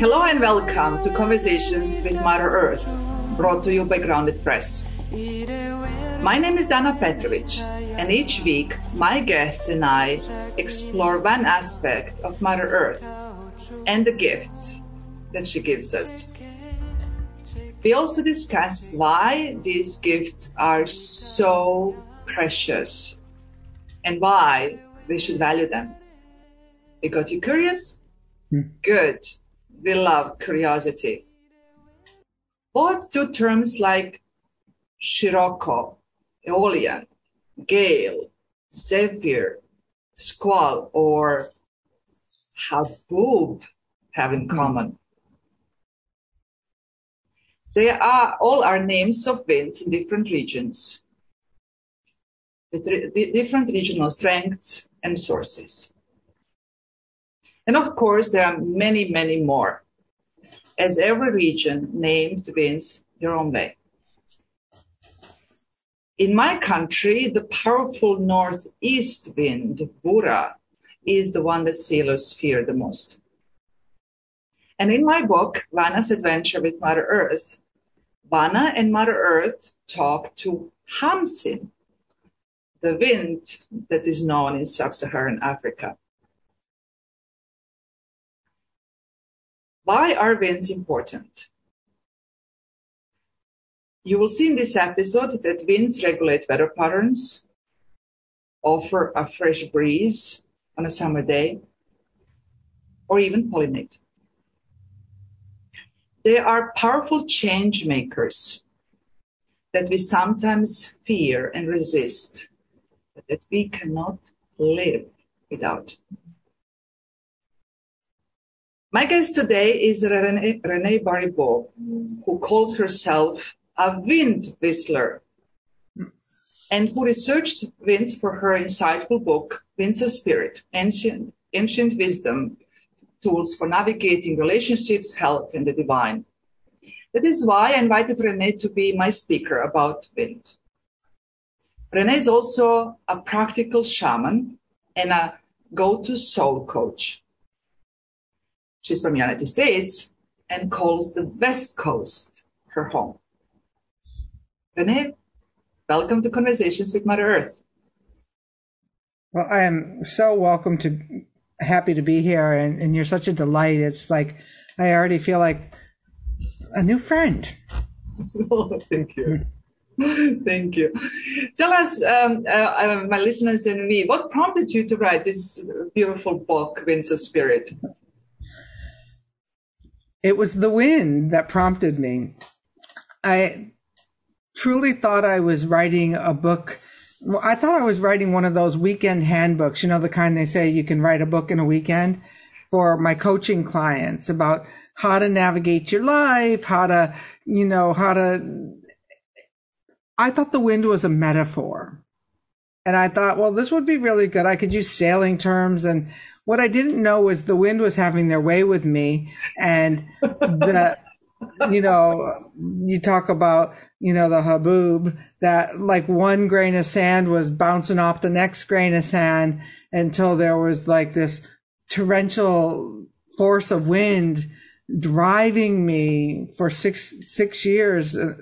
Hello and welcome to Conversations with Mother Earth, brought to you by Grounded Press. My name is Dana Petrovic, and each week my guests and I explore one aspect of Mother Earth and the gifts that she gives us. We also discuss why these gifts are so precious and why we should value them. We got you curious? Hmm. Good. We love curiosity. Both two terms like Scirocco, Aeolian, Gale, Zephyr, Squall, or Haboob have in common. They are all are names of winds in different regions with re- di- different regional strengths and sources. And of course, there are many, many more, as every region named winds their own way. In my country, the powerful northeast wind, Bura, is the one that sailors fear the most. And in my book, Vana's Adventure with Mother Earth, Vana and Mother Earth talk to Hamsin, the wind that is known in sub-Saharan Africa. Why are winds important? You will see in this episode that winds regulate weather patterns, offer a fresh breeze on a summer day, or even pollinate. They are powerful change makers that we sometimes fear and resist, but that we cannot live without. My guest today is Renee, Renee who calls herself a wind whistler and who researched winds for her insightful book, Winds of Spirit, Ancient, Ancient Wisdom, Tools for Navigating Relationships, Health, and the Divine. That is why I invited Renee to be my speaker about wind. Renee is also a practical shaman and a go-to soul coach. She's from the United States and calls the West Coast her home. Renee, welcome to Conversations with Mother Earth. Well, I am so welcome to, happy to be here, and, and you're such a delight. It's like I already feel like a new friend. Oh, thank you. Thank you. Tell us, um, uh, uh, my listeners and me, what prompted you to write this beautiful book, Winds of Spirit? It was the wind that prompted me. I truly thought I was writing a book. Well, I thought I was writing one of those weekend handbooks, you know, the kind they say you can write a book in a weekend for my coaching clients about how to navigate your life, how to, you know, how to. I thought the wind was a metaphor. And I thought, well, this would be really good. I could use sailing terms. And what I didn't know was the wind was having their way with me. And the, you know, you talk about, you know, the haboob that like one grain of sand was bouncing off the next grain of sand until there was like this torrential force of wind driving me for six, six years, uh,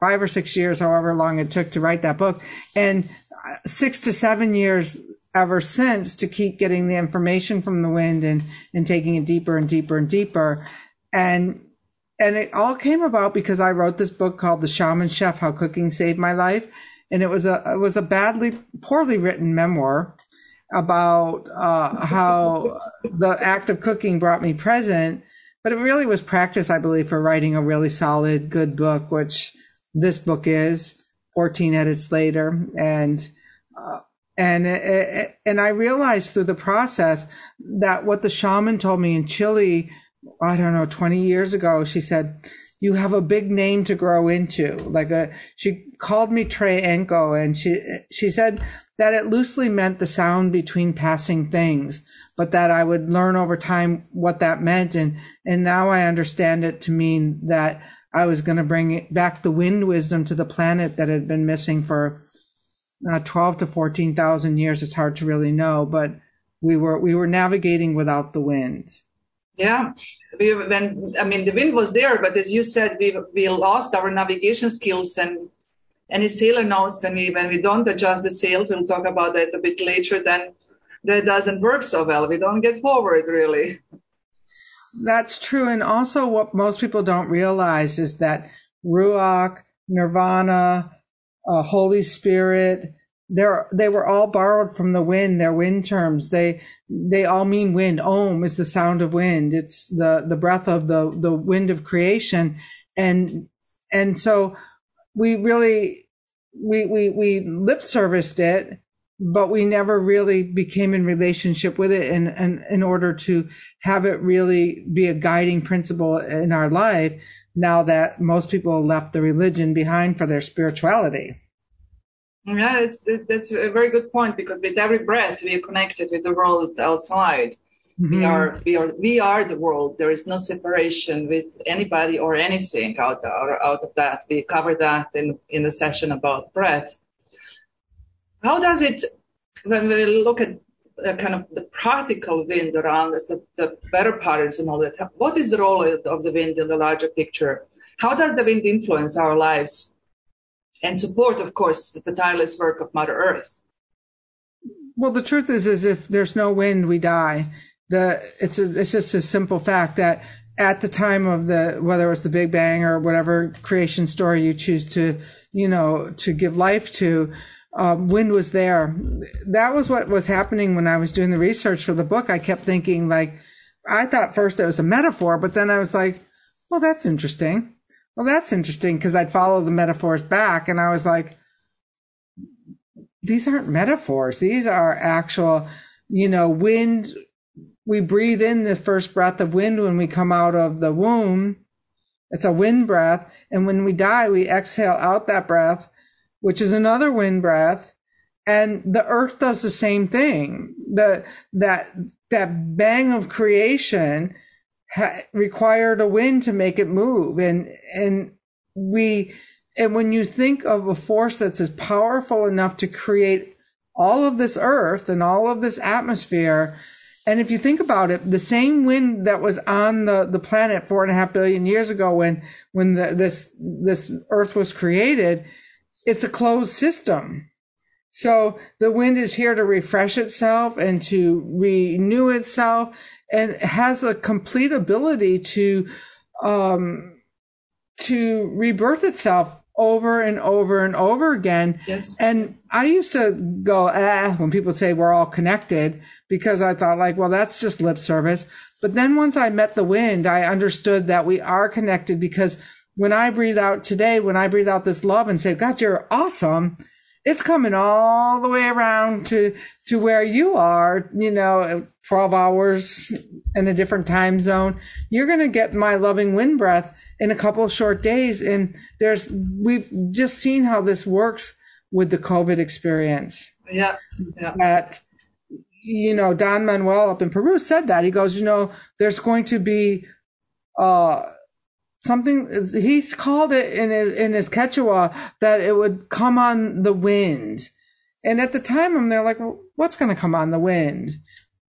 five or six years, however long it took to write that book. And uh, six to seven years ever since to keep getting the information from the wind and, and taking it deeper and deeper and deeper. And and it all came about because I wrote this book called The Shaman Chef: How Cooking Saved My Life, and it was a it was a badly poorly written memoir about uh, how the act of cooking brought me present, but it really was practice, I believe, for writing a really solid, good book, which this book is. Fourteen edits later, and uh, and it, and I realized through the process that what the shaman told me in Chile I don't know, 20 years ago, she said, you have a big name to grow into. Like a, she called me Trey Enko and she, she said that it loosely meant the sound between passing things, but that I would learn over time what that meant. And, and now I understand it to mean that I was going to bring back the wind wisdom to the planet that had been missing for uh, 12 to 14,000 years. It's hard to really know, but we were we were navigating without the wind. Yeah, we when I mean the wind was there, but as you said, we we lost our navigation skills, and any sailor knows when we when we don't adjust the sails. We'll talk about that a bit later. Then that doesn't work so well. We don't get forward really. That's true, and also what most people don't realize is that ruach, nirvana, uh, Holy Spirit, they're they were all borrowed from the wind their wind terms. They they all mean wind. Om is the sound of wind. It's the the breath of the the wind of creation. And and so we really we we we lip serviced it but we never really became in relationship with it and and in order to have it really be a guiding principle in our life now that most people left the religion behind for their spirituality yeah, it's, that's a very good point because with every breath we are connected with the world outside. Mm-hmm. We are we are we are the world. There is no separation with anybody or anything out out, out of that. We covered that in in the session about breath. How does it when we look at uh, kind of the practical wind around us, the, the better patterns and all that? What is the role of the wind in the larger picture? How does the wind influence our lives? And support, of course, the tireless work of Mother Earth. Well, the truth is, is if there's no wind, we die. The it's a, it's just a simple fact that at the time of the whether it was the Big Bang or whatever creation story you choose to you know to give life to, um, wind was there. That was what was happening when I was doing the research for the book. I kept thinking like, I thought first it was a metaphor, but then I was like, well, that's interesting well, that's interesting because I'd follow the metaphors back and I was like, these aren't metaphors. These are actual, you know, wind. We breathe in the first breath of wind when we come out of the womb. It's a wind breath. And when we die, we exhale out that breath, which is another wind breath. And the earth does the same thing. The, that, that bang of creation ha- required a wind to make it move. And, and we, and when you think of a force that's as powerful enough to create all of this earth and all of this atmosphere, and if you think about it, the same wind that was on the, the planet four and a half billion years ago when, when the, this, this earth was created, it's a closed system. So the wind is here to refresh itself and to renew itself and has a complete ability to um, to rebirth itself over and over and over again. Yes. And I used to go, ah, when people say we're all connected, because I thought like, well, that's just lip service. But then once I met the wind, I understood that we are connected because when I breathe out today, when I breathe out this love and say, God, you're awesome, it's coming all the way around to to where you are you know 12 hours in a different time zone. You're going to get my loving wind breath in a couple of short days and there's we've just seen how this works with the covid experience. Yeah, yeah. that you know don manuel up in peru said that. He goes you know there's going to be uh something he's called it in his in his Quechua that it would come on the wind. And at the time, I'm there like, well, what's going to come on the wind?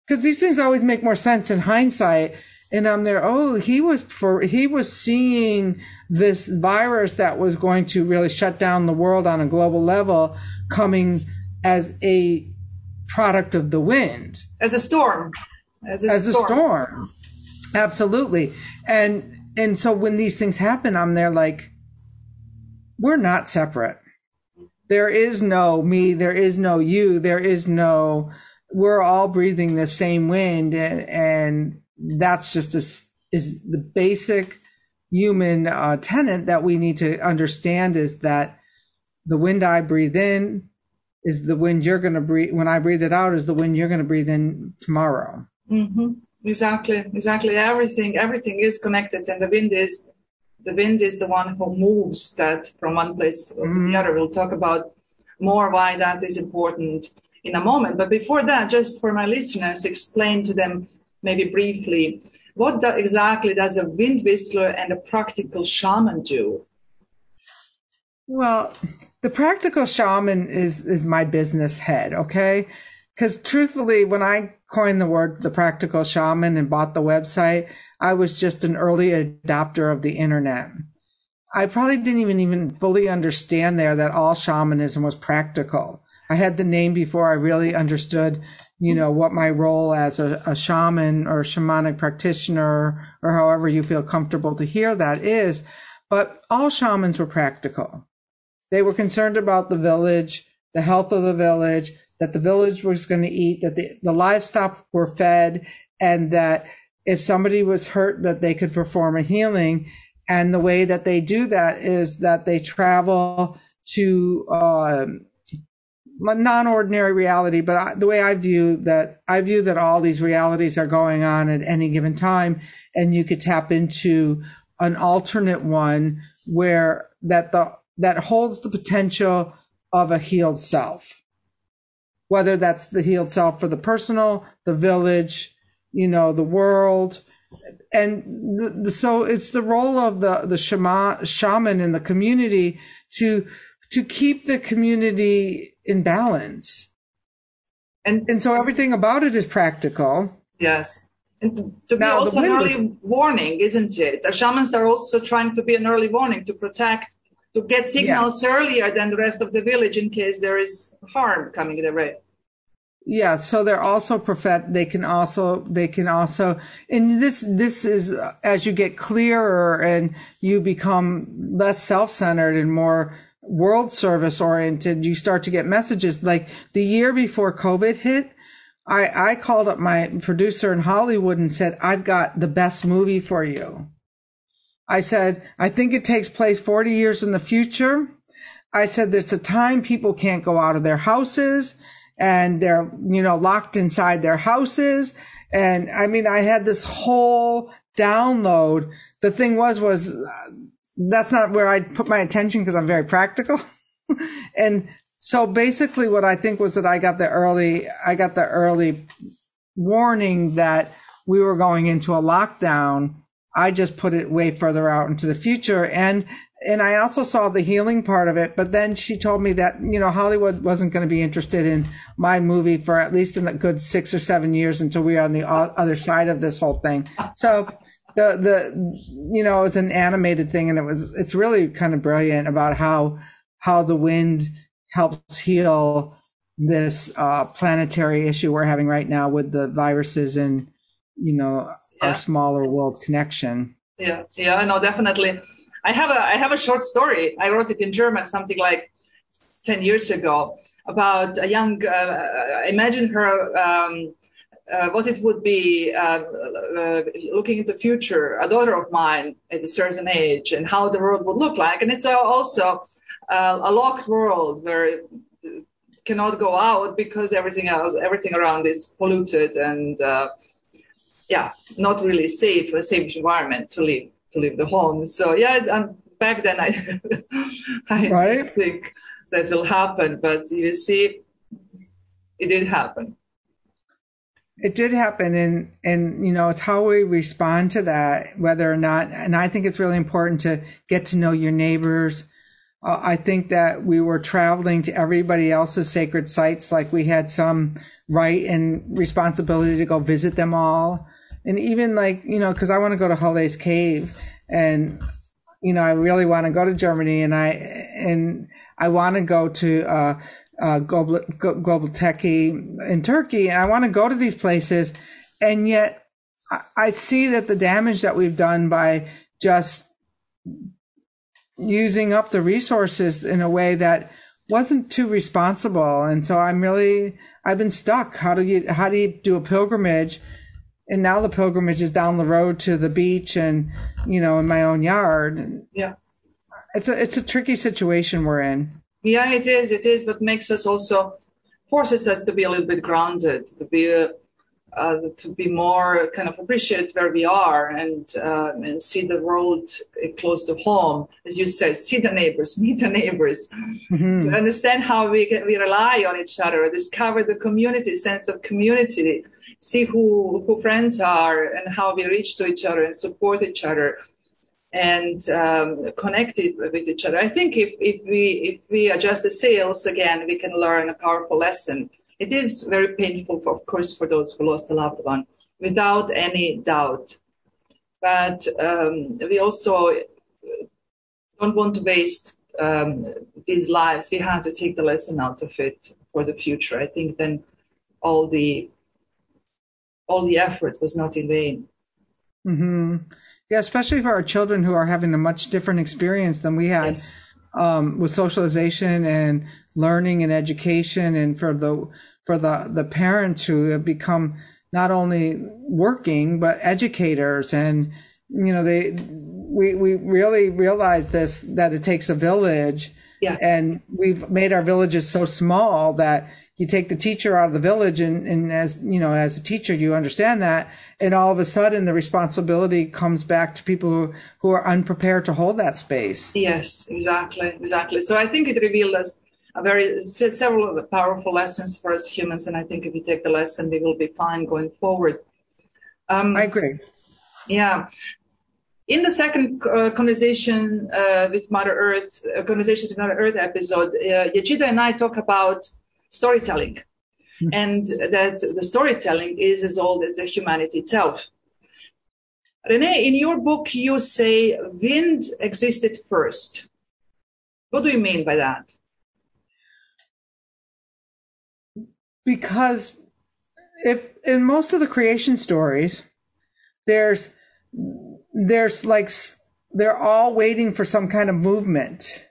Because these things always make more sense in hindsight. And I'm there. Oh, he was for he was seeing this virus that was going to really shut down the world on a global level coming as a product of the wind, as a storm, as a, as storm. a storm. Absolutely, and and so when these things happen, I'm there like, we're not separate. There is no me. There is no you. There is no, we're all breathing the same wind. And, and that's just a, is the basic human uh, that we need to understand is that the wind I breathe in is the wind you're going to breathe. When I breathe it out is the wind you're going to breathe in tomorrow. Mm-hmm. Exactly, exactly. Everything, everything is connected, and the wind is the wind is the one who moves that from one place to mm-hmm. the other. We'll talk about more why that is important in a moment. But before that, just for my listeners, explain to them maybe briefly what do, exactly does a wind whistler and a practical shaman do? Well, the practical shaman is is my business head, okay? Because truthfully, when I coined the word the practical shaman and bought the website, I was just an early adopter of the internet. I probably didn't even even fully understand there that all shamanism was practical. I had the name before I really understood, you know, what my role as a, a shaman or shamanic practitioner or however you feel comfortable to hear that is. But all shamans were practical. They were concerned about the village, the health of the village, that the village was going to eat, that the, the livestock were fed, and that if somebody was hurt, that they could perform a healing. And the way that they do that is that they travel to uh, non-ordinary reality. But I, the way I view that, I view that all these realities are going on at any given time, and you could tap into an alternate one where that the that holds the potential of a healed self. Whether that's the healed self for the personal, the village, you know, the world. And the, the, so it's the role of the, the shaman, shaman in the community to, to keep the community in balance. And, and so everything about it is practical. Yes. And to be now, also an early warning, isn't it? The shamans are also trying to be an early warning to protect to get signals yeah. earlier than the rest of the village in case there is harm coming their way. Yeah, so they're also prophet. They can also, they can also, and this, this is as you get clearer and you become less self-centered and more world service oriented, you start to get messages. Like the year before COVID hit, I, I called up my producer in Hollywood and said, I've got the best movie for you. I said, I think it takes place 40 years in the future. I said, there's a time people can't go out of their houses and they're, you know, locked inside their houses. And I mean, I had this whole download. The thing was, was uh, that's not where I put my attention because I'm very practical. and so basically what I think was that I got the early, I got the early warning that we were going into a lockdown I just put it way further out into the future. And, and I also saw the healing part of it, but then she told me that, you know, Hollywood wasn't going to be interested in my movie for at least a good six or seven years until we are on the other side of this whole thing. So the, the, you know, it was an animated thing and it was, it's really kind of brilliant about how, how the wind helps heal this, uh, planetary issue we're having right now with the viruses and, you know, yeah. our smaller world connection. Yeah, yeah, no, definitely. I have a I have a short story. I wrote it in German, something like ten years ago, about a young. Uh, imagine her. Um, uh, what it would be uh, uh, looking into the future, a daughter of mine at a certain age, and how the world would look like. And it's also uh, a locked world where cannot go out because everything else, everything around is polluted and uh, yeah, not really safe, a safe environment to live to live the home. So yeah, um, back then I I right? think that will happen, but you see, it did happen. It did happen, and and you know it's how we respond to that, whether or not. And I think it's really important to get to know your neighbors. Uh, I think that we were traveling to everybody else's sacred sites, like we had some right and responsibility to go visit them all and even like you know because i want to go to Halley's cave and you know i really want to go to germany and i and i want to go to uh, uh, global Göbekli Tepe in turkey and i want to go to these places. And yet I, I see that the damage that we've done by just using up the resources in a way that wasn't too responsible. And so i'm really i've been stuck. How do you how do you do a pilgrimage and now the pilgrimage is down the road to the beach and you know in my own yard. Yeah. It's a it's a tricky situation we're in. Yeah it is it is but makes us also forces us to be a little bit grounded to be uh, uh, to be more kind of appreciate where we are and uh, and see the world close to home, as you said, see the neighbors, meet the neighbors, mm-hmm. to understand how we can, we rely on each other, discover the community sense of community, see who who friends are and how we reach to each other and support each other and um, connected with each other. I think if, if we if we adjust the sails again, we can learn a powerful lesson. It is very painful, for, of course, for those who lost a loved one, without any doubt. But um, we also don't want to waste um, these lives. We have to take the lesson out of it for the future. I think then all the all the effort was not in vain. Mm-hmm. Yeah, especially for our children who are having a much different experience than we had Yes. um, with socialization and learning and education, and for the for the the parents who have become not only working but educators, and you know they we we really realize this that it takes a village, Yeah. and we've made our villages so small that you take the teacher out of the village and, and as you know as a teacher you understand that and all of a sudden the responsibility comes back to people who, who are unprepared to hold that space Yes, exactly, exactly. So I think it revealed us a very several powerful lessons for us humans, and I think if we take the lesson, we will be fine going forward. Um, i agree yeah. In the second uh, conversation uh, with Mother Earth, uh, conversations with Mother Earth episode, uh, Yajida and I talk about storytelling, hmm. and that the storytelling is as old as the humanity itself. Renee, in your book, you say wind existed first. What do you mean by that? because if in most of the creation stories there's there's like they're all waiting for some kind of movement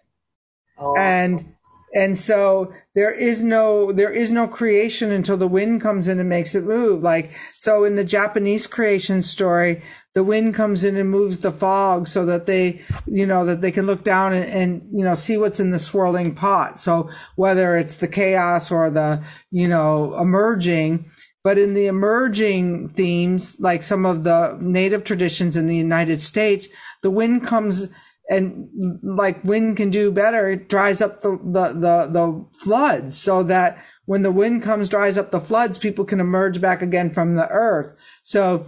Oh, and and so there is no there is no creation until the wind comes in and makes it move. Like so in the japanese creation story the wind comes in and moves the fog so that they you know that they can look down and, and you know see what's in the swirling pot. So whether it's the chaos or the you know emerging but in the emerging themes like some of the native traditions in the united states the wind comes and like wind can do better it dries up the, the the the floods so that when the wind comes dries up the floods people can emerge back again from the earth. So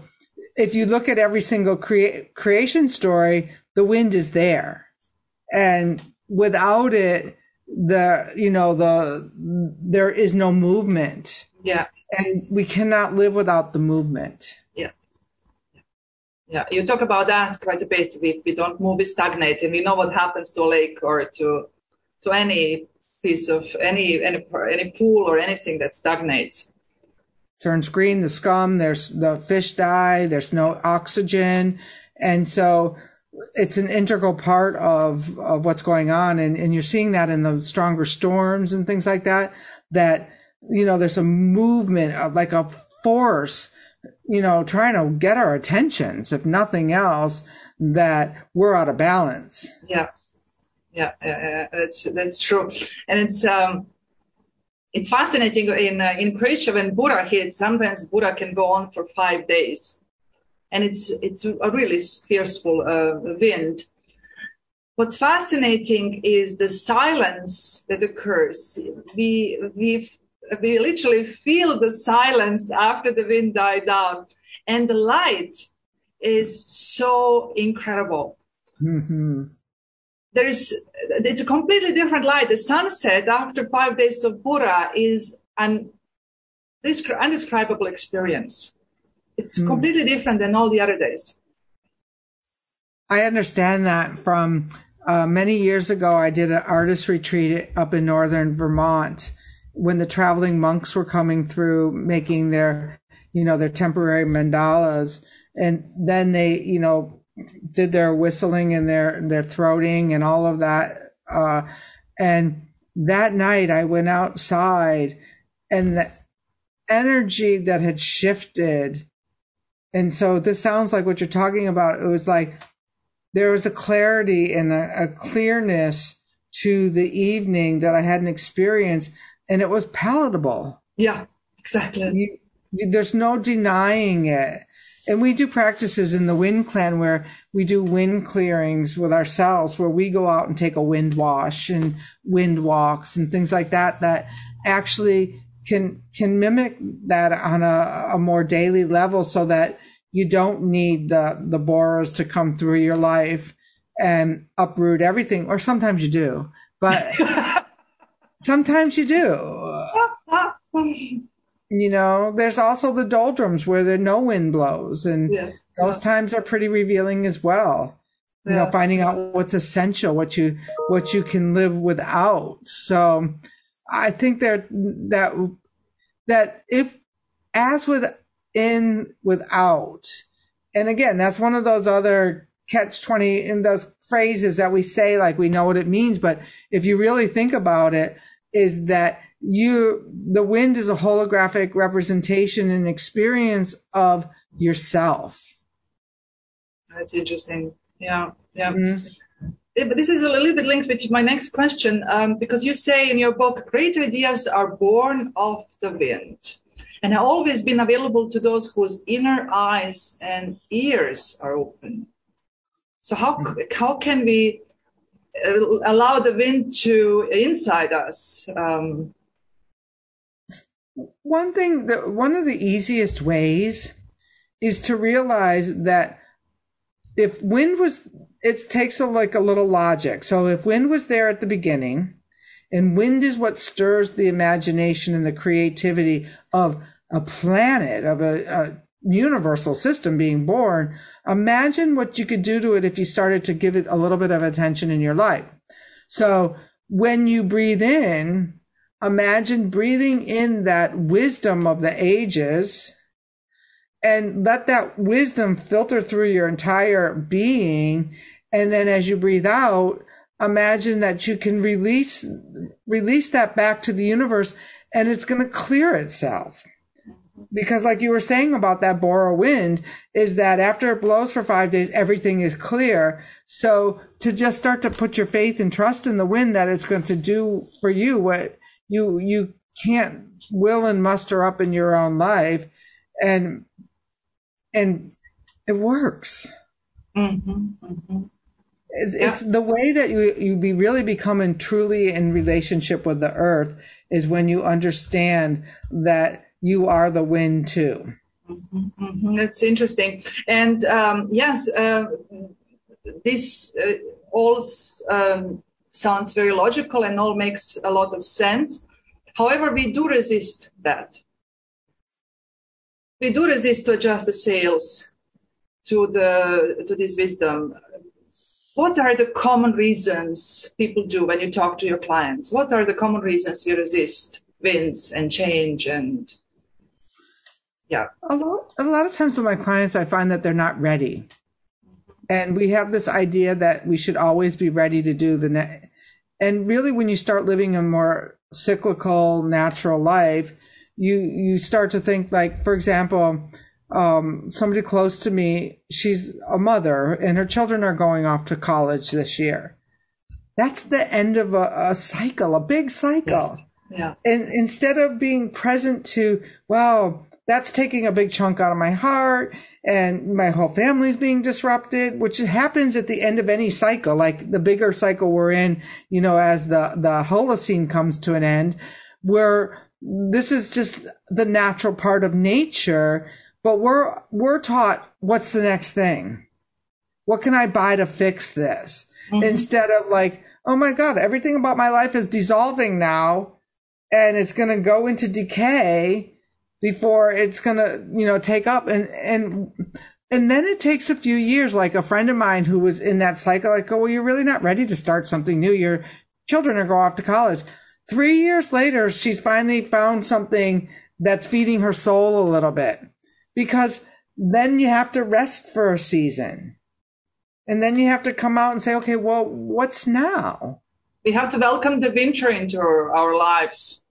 if you look at every single crea- creation story the wind is there. And without it the you know the there is no movement. Yeah, and we cannot live without the movement yeah. You talk about that quite a bit. If we don't move, we stagnate, and we know what happens to a lake or to to any piece of any any any pool or anything that stagnates. turns green, the scum, there's the fish die, there's no oxygen. And so it's an integral part of, of what's going on. And, and you're seeing that in the stronger storms and things like that, that, you know, there's a movement of like a force, you know, trying to get our attentions, if nothing else, that we're out of balance. Yeah, yeah, yeah, yeah, that's that's true, and it's um, it's fascinating in uh, in Croatia when Bura hits. Sometimes Bura can go on for five days, and it's it's a really fearful uh, wind. What's fascinating is the silence that occurs. We we we literally feel the silence after the wind died down, and the light is so incredible hmm there's it's a completely different light. The sunset after five days of Bura is an descri- undescribable experience. It's Hmm. completely different than all the other days. I understand that from uh, many years ago. I did an artist retreat up in northern Vermont when the traveling monks were coming through, making their, you know, their temporary mandalas, and then they, you know, did their whistling and their their throating and all of that. Uh, and that night, I went outside, and the energy that had shifted. And so this sounds like what you're talking about. It was like there was a clarity and a, a clearness to the evening that I hadn't experienced, and it was palatable. Yeah, exactly. You, you, there's no denying it. And we do practices in the wind clan where we do wind clearings with ourselves, where we go out and take a wind wash and wind walks and things like that, that actually can can mimic that on a, a more daily level so that you don't need the the boras to come through your life and uproot everything or sometimes you do but sometimes you do. You know there's also the doldrums where there no wind blows and Yeah. those times are pretty revealing as well. You know finding out what's essential what you what you can live without. So i think that that that if as with in without and again that's one of those other catch 20 in those phrases that we say like we know what it means but if you really think about it is that you the wind is a holographic representation and experience of yourself That's interesting. Yeah, yeah. Mhm. Eh, But this is a little bit linked with my next question um, because you say in your book, great ideas are born of the wind and have always been available to those whose inner eyes and ears are open. So how how can we allow the wind to inside us? Um, one thing that one of the easiest ways is to realize that if wind was it takes a, like a little logic so if wind was there at the beginning and wind is what stirs the imagination and the creativity of a planet of a universal system being born imagine what you could do to it if you started to give it a little bit of attention in your life. So when you breathe in imagine breathing in that wisdom of the ages and let that wisdom filter through your entire being. And then as you breathe out imagine that you can release release that back to the universe and it's going to clear itself because like you were saying about that bora wind is that after it blows for five days everything is clear. So to just start to put your faith and trust in the wind that it's going to do for you what you you can't will and muster up in your own life. And and it works. Mhm, mhm. it's, it's the way that you you be really becoming truly in relationship with the earth is when you understand that you are the wind too Mhm, That's interesting. And um, yes, uh, this uh, all um, sounds very logical and all makes a lot of sense. However, we do resist that. We do resist to adjust the sails to the to this wisdom. What are the common reasons people do when you talk to your clients? What are the common reasons we resist winds and change and yeah. a lot a lot of times with my clients i find that they're not ready and we have this idea that we should always be ready to do the ne- and really when you start living a more cyclical natural life you you start to think like for example um, somebody close to me she's a mother and her children are going off to college this year that's the end of a, a cycle a big cycle Yeah. and instead of being present to well that's taking a big chunk out of my heart and my whole family's being disrupted which happens at the end of any cycle. Like the bigger cycle we're in you know as the the holocene comes to an end where this is just the natural part of nature but we're we're taught what's the next thing? What can i buy to fix this? Mm-hmm. Instead of like oh my god everything about my life is dissolving now and it's going to go into decay before it's to you know take up. And and and then it takes a few years. Like a friend of mine who was in that cycle like oh well you're really not ready to start something new. Your children are going off to college. Three years later she's finally found something that's feeding her soul a little bit. Because then you have to rest for a season. And then you have to come out and say okay well what's now? We have to welcome the winter into our lives.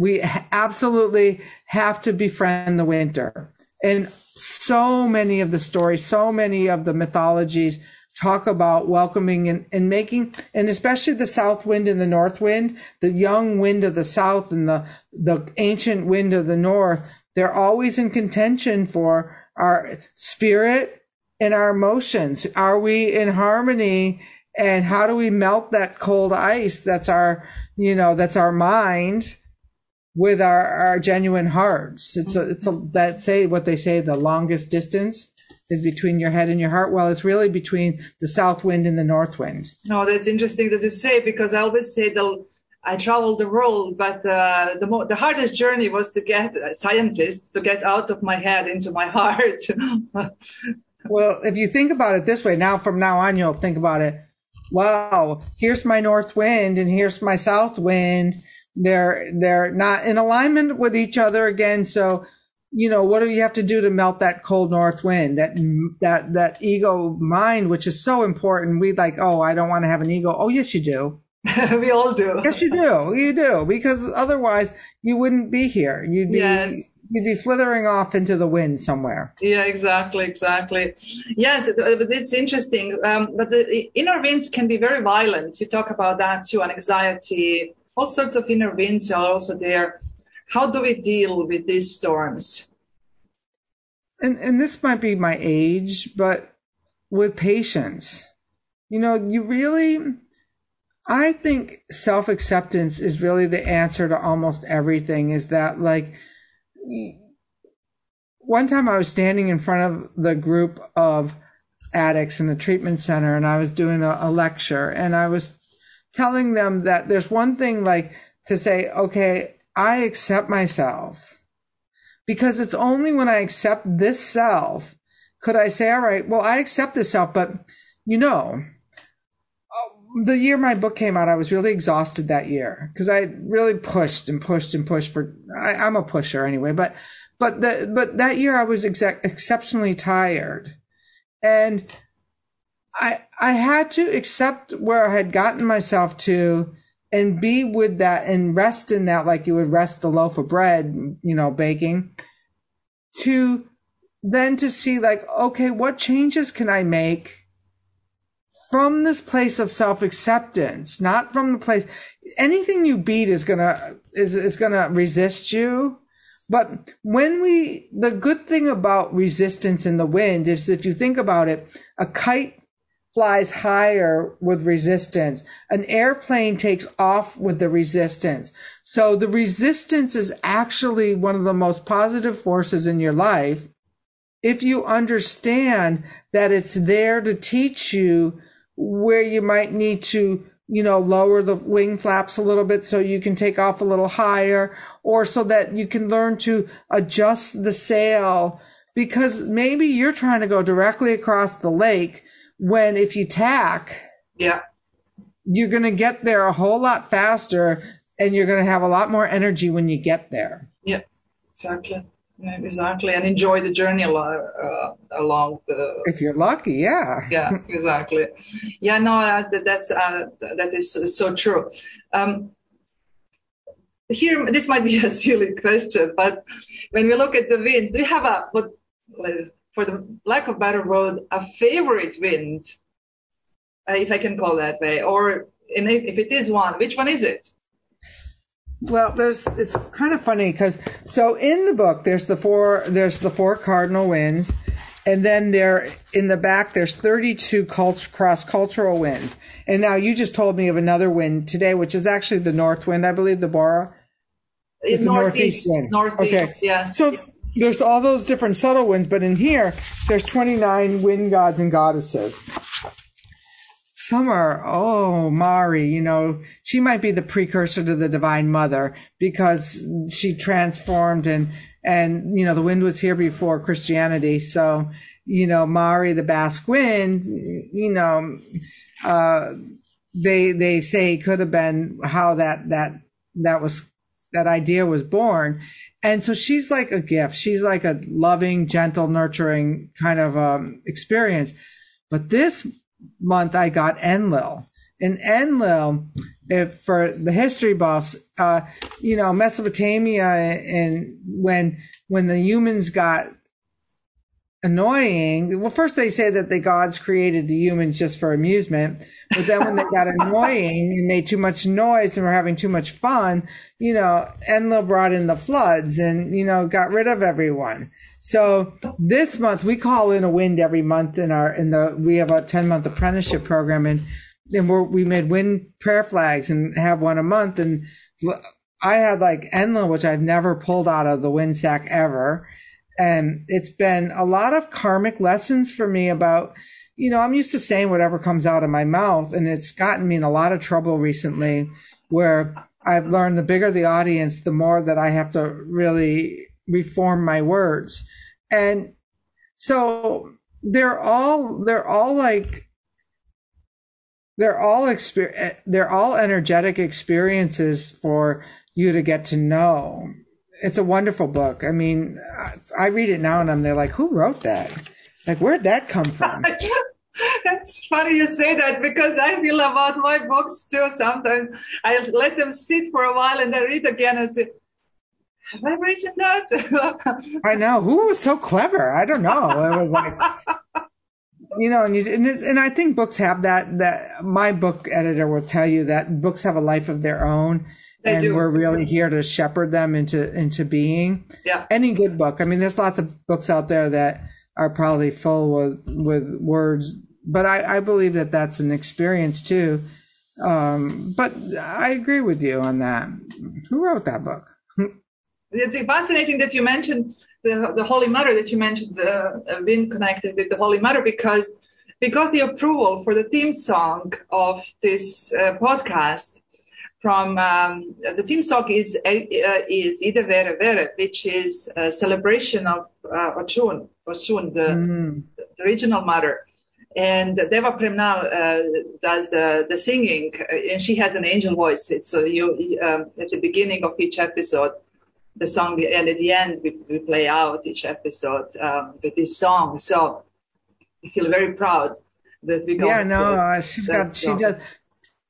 We absolutely have to befriend the winter. And so many of the stories, so many of the mythologies talk about welcoming and, and making, and especially the south wind and the north wind, the young wind of the south and the, the ancient wind of the north. They're always in contention for our spirit and our emotions. Are we in harmony? And how do we melt that cold ice? That's our, you know, that's our mind with our, our genuine hearts. It's a, it's a, that say what they say, the longest distance is between your head and your heart. Well, it's really between the south wind and the north wind. No, that's interesting that you say because I always say the I traveled the world, but uh, the mo- the hardest journey was to get a scientist to get out of my head into my heart. well, if you think about it this way, now from now on, you'll think about it. Wow, here's my north wind and here's my south wind. They're they're not in alignment with each other again. So, you know, what do you have to do to melt that cold north wind? That that that ego mind, which is so important. We like, oh, I don't want to have an ego. Oh, yes, you do we all do. Yes, you do. You do because otherwise you wouldn't be here. You'd be yes. you'd be flithering off into the wind somewhere. Yeah, exactly, exactly. Yes, it's interesting. Um, but the inner winds can be very violent. You talk about that too, and anxiety. All sorts of inner winds are also there. How do we deal with these storms? And and this might be my age, but with patience. You know, you really I think self acceptance is really the answer to almost everything. Is that like one time I was standing in front of the group of addicts in a treatment center and I was doing a, a lecture and I was telling them that there's one thing like to say, okay, I accept myself because it's only when I accept this self could I say, all right, well, I accept this self, but you know, uh, the year my book came out, I was really exhausted that year because I really pushed and pushed and pushed for. I, am a pusher anyway, but but the but that year I was exceptionally tired, and I I had to accept where I had gotten myself to and be with that and rest in that like you would rest the loaf of bread, you know, baking. To then to see like okay, what changes can I make? from this place of self-acceptance, not from the place, anything you beat is gonna, is, is gonna resist you. But when we, the good thing about resistance in the wind is if you think about it, a kite flies higher with resistance. An airplane takes off with the resistance. So the resistance is actually one of the most positive forces in your life. If you understand that it's there to teach you where you might need to, you know, lower the wing flaps a little bit so you can take off a little higher or so that you can learn to adjust the sail because maybe you're trying to go directly across the lake when if you tack, yeah, you're going to get there a whole lot faster and you're going to have a lot more energy when you get there. Yeah, exactly. Yeah, exactly, and enjoy the journey along, uh, along the. If you're lucky, yeah. Yeah, exactly. Yeah, no, uh, that's uh, that is so true. Um, here, this might be a silly question, but when we look at the winds, we have a, what, for the lack of better word, a favorite wind, uh, if I can call that way, or if it is one, which one is it? Well, there's it's kind of funny because so in the book there's the four there's the four cardinal winds, and then there in the back there's 32 cult, cross cultural winds. And now you just told me of another wind today, which is actually the north wind, I believe, the Bora. It's, the northeast, northeast wind. Northeast, okay. yeah. So there's all those different subtle winds, but in here there's 29 wind gods and goddesses some are, oh, Mari, you know, she might be the precursor to the Divine Mother because she transformed and, and, you know, the wind was here before Christianity. So, you know, Mari, the Basque wind, you know, uh, they, they say could have been how that, that, that was, that idea was born. And so she's like a gift. She's like a loving, gentle, nurturing kind of, um, experience. But this month I got Enlil. And Enlil, if for the history buffs, uh, you know, Mesopotamia and when when the humans got annoying, well, first they say that the gods created the humans just for amusement, but then when they got annoying and made too much noise and were having too much fun, you know, Enlil brought in the floods and you know got rid of everyone. So this month we call in a wind every month in our in the we have a 10 month apprenticeship program and and we're, we made wind prayer flags and have one a month and I had like Enlil, which I've never pulled out of the wind sack ever. And it's been a lot of karmic lessons for me about, you know, I'm used to saying whatever comes out of my mouth. And it's gotten me in a lot of trouble recently where I've learned the bigger the audience, the more that I have to really reform my words. And so they're all, they're all like, they're all exper- they're all energetic experiences for you to get to know. It's a wonderful book. I mean, I read it now and I'm there like, who wrote that? Like, where'd that come from? That's funny you say that because I feel about my books too. Sometimes I let them sit for a while and then read again and say, have I written that? I know. Who was so clever? I don't know. It was like, you know, and, you, and, and I think books have that, that my book editor will tell you that books have a life of their own. They and do. we're really here to shepherd them into, into being. Yeah. Any good book. I mean, there's lots of books out there that are probably full with, with words, but I, I believe that that's an experience too. Um, but I agree with you on that. Who wrote that book? It's fascinating that you mentioned the, the Holy Mother, that you mentioned the, uh, being connected with the Holy Mother, because we got the approval for the theme song of this uh, podcast from um, the theme song is uh, is Ide Vere Vere, which is a celebration of uh, Ochun, Ochun, the, Mm. the original mother. And Deva Premal uh, does the, the singing, uh, and she has an angel voice. It's uh, you um, at the beginning of each episode, the song, and at the end we, we play out each episode um, with this song. So I feel very proud that we got. Yeah, no, uh, she's got, she does.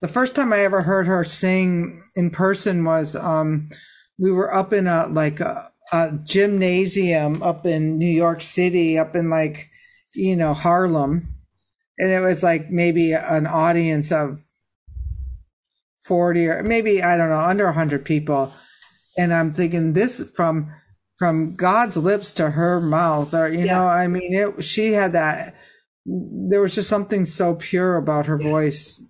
The first time I ever heard her sing in person was, um, we were up in a, like a, a gymnasium up in New York City, up in like, you know, Harlem. And it was like maybe an audience of 40 or maybe, I don't know, under 100 people. And I'm thinking this from, from God's lips to her mouth, or, you Yeah. know, I mean, it, she had that, there was just something so pure about her voice.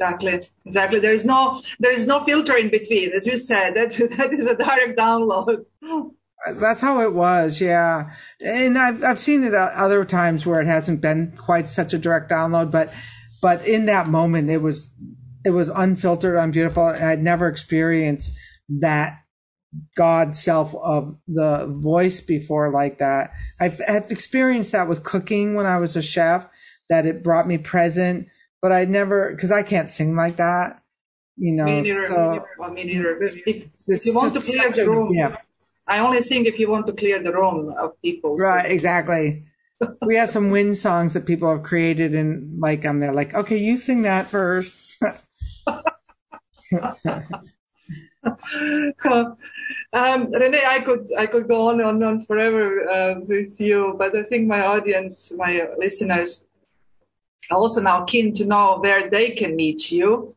Exactly, exactly. There is no there is no filter in between, as you said. That that is a direct download. That's how it was, yeah. And I've I've seen it other times where it hasn't been quite such a direct download, but but in that moment it was it was unfiltered, unbeautiful, and I'd never experienced that God self of the voice before like that. I've I've experienced that with cooking when I was a chef, that it brought me present, but I never because I can't sing like that, you know. me neither. so well, me neither. If, if you want to clear the room, gift. I only sing if you want to clear the room of people. So- Right, exactly. we have some wind songs that people have created, and like I'm there, like, okay, you sing that first. um, Renee, I could I could go on and on forever uh, with you, but I think my audience, my listeners, also now keen to know where they can meet you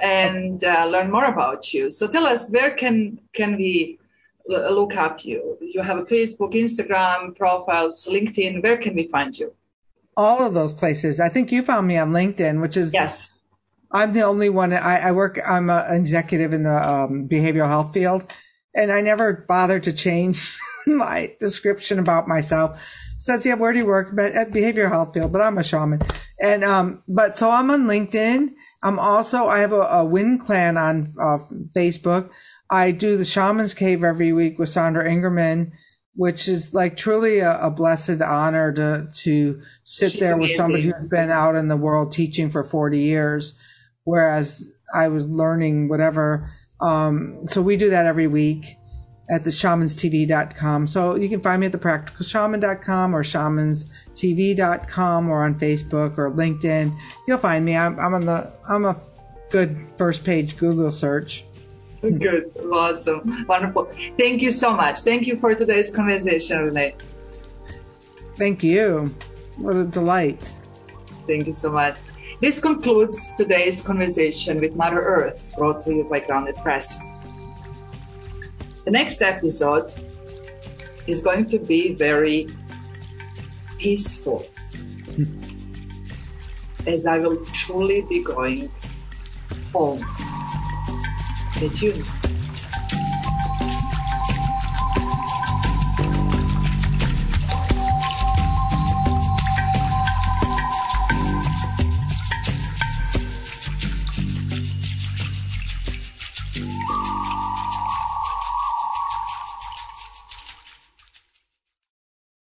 and uh, learn more about you. So tell us, where can can we l- look up you? You have a Facebook, Instagram profiles, LinkedIn. Where can we find you? All of those places. I think you found me on LinkedIn, which is Yes. I'm the only one. I, I work. I'm a, an executive in the um, behavioral health field, and I never bothered to change my description about myself. Says, yeah, where do you work? But at behavioral health field, but I'm a shaman. And um, but so I'm on LinkedIn. I'm also I have a, a Wind Clan on uh, Facebook. I do the Shaman's Cave every week with Sandra Ingerman, which is like truly a, a blessed honor to to sit She's there with somebody who's been out in the world teaching for 40 years, whereas I was learning whatever. Um, so we do that every week at the shamanstv.com. So you can find me at the practicalshaman.com or shamanstv.com or on Facebook or LinkedIn. You'll find me. I'm, I'm on the, I'm a good first page Google search. Good. Awesome. Wonderful. Thank you so much. Thank you for today's conversation, Renee. Thank you. What a delight. Thank you so much. This concludes today's conversation with Mother Earth, brought to you by Grounded Press. The next episode is going to be very peaceful, as I will truly be going home. Stay tuned.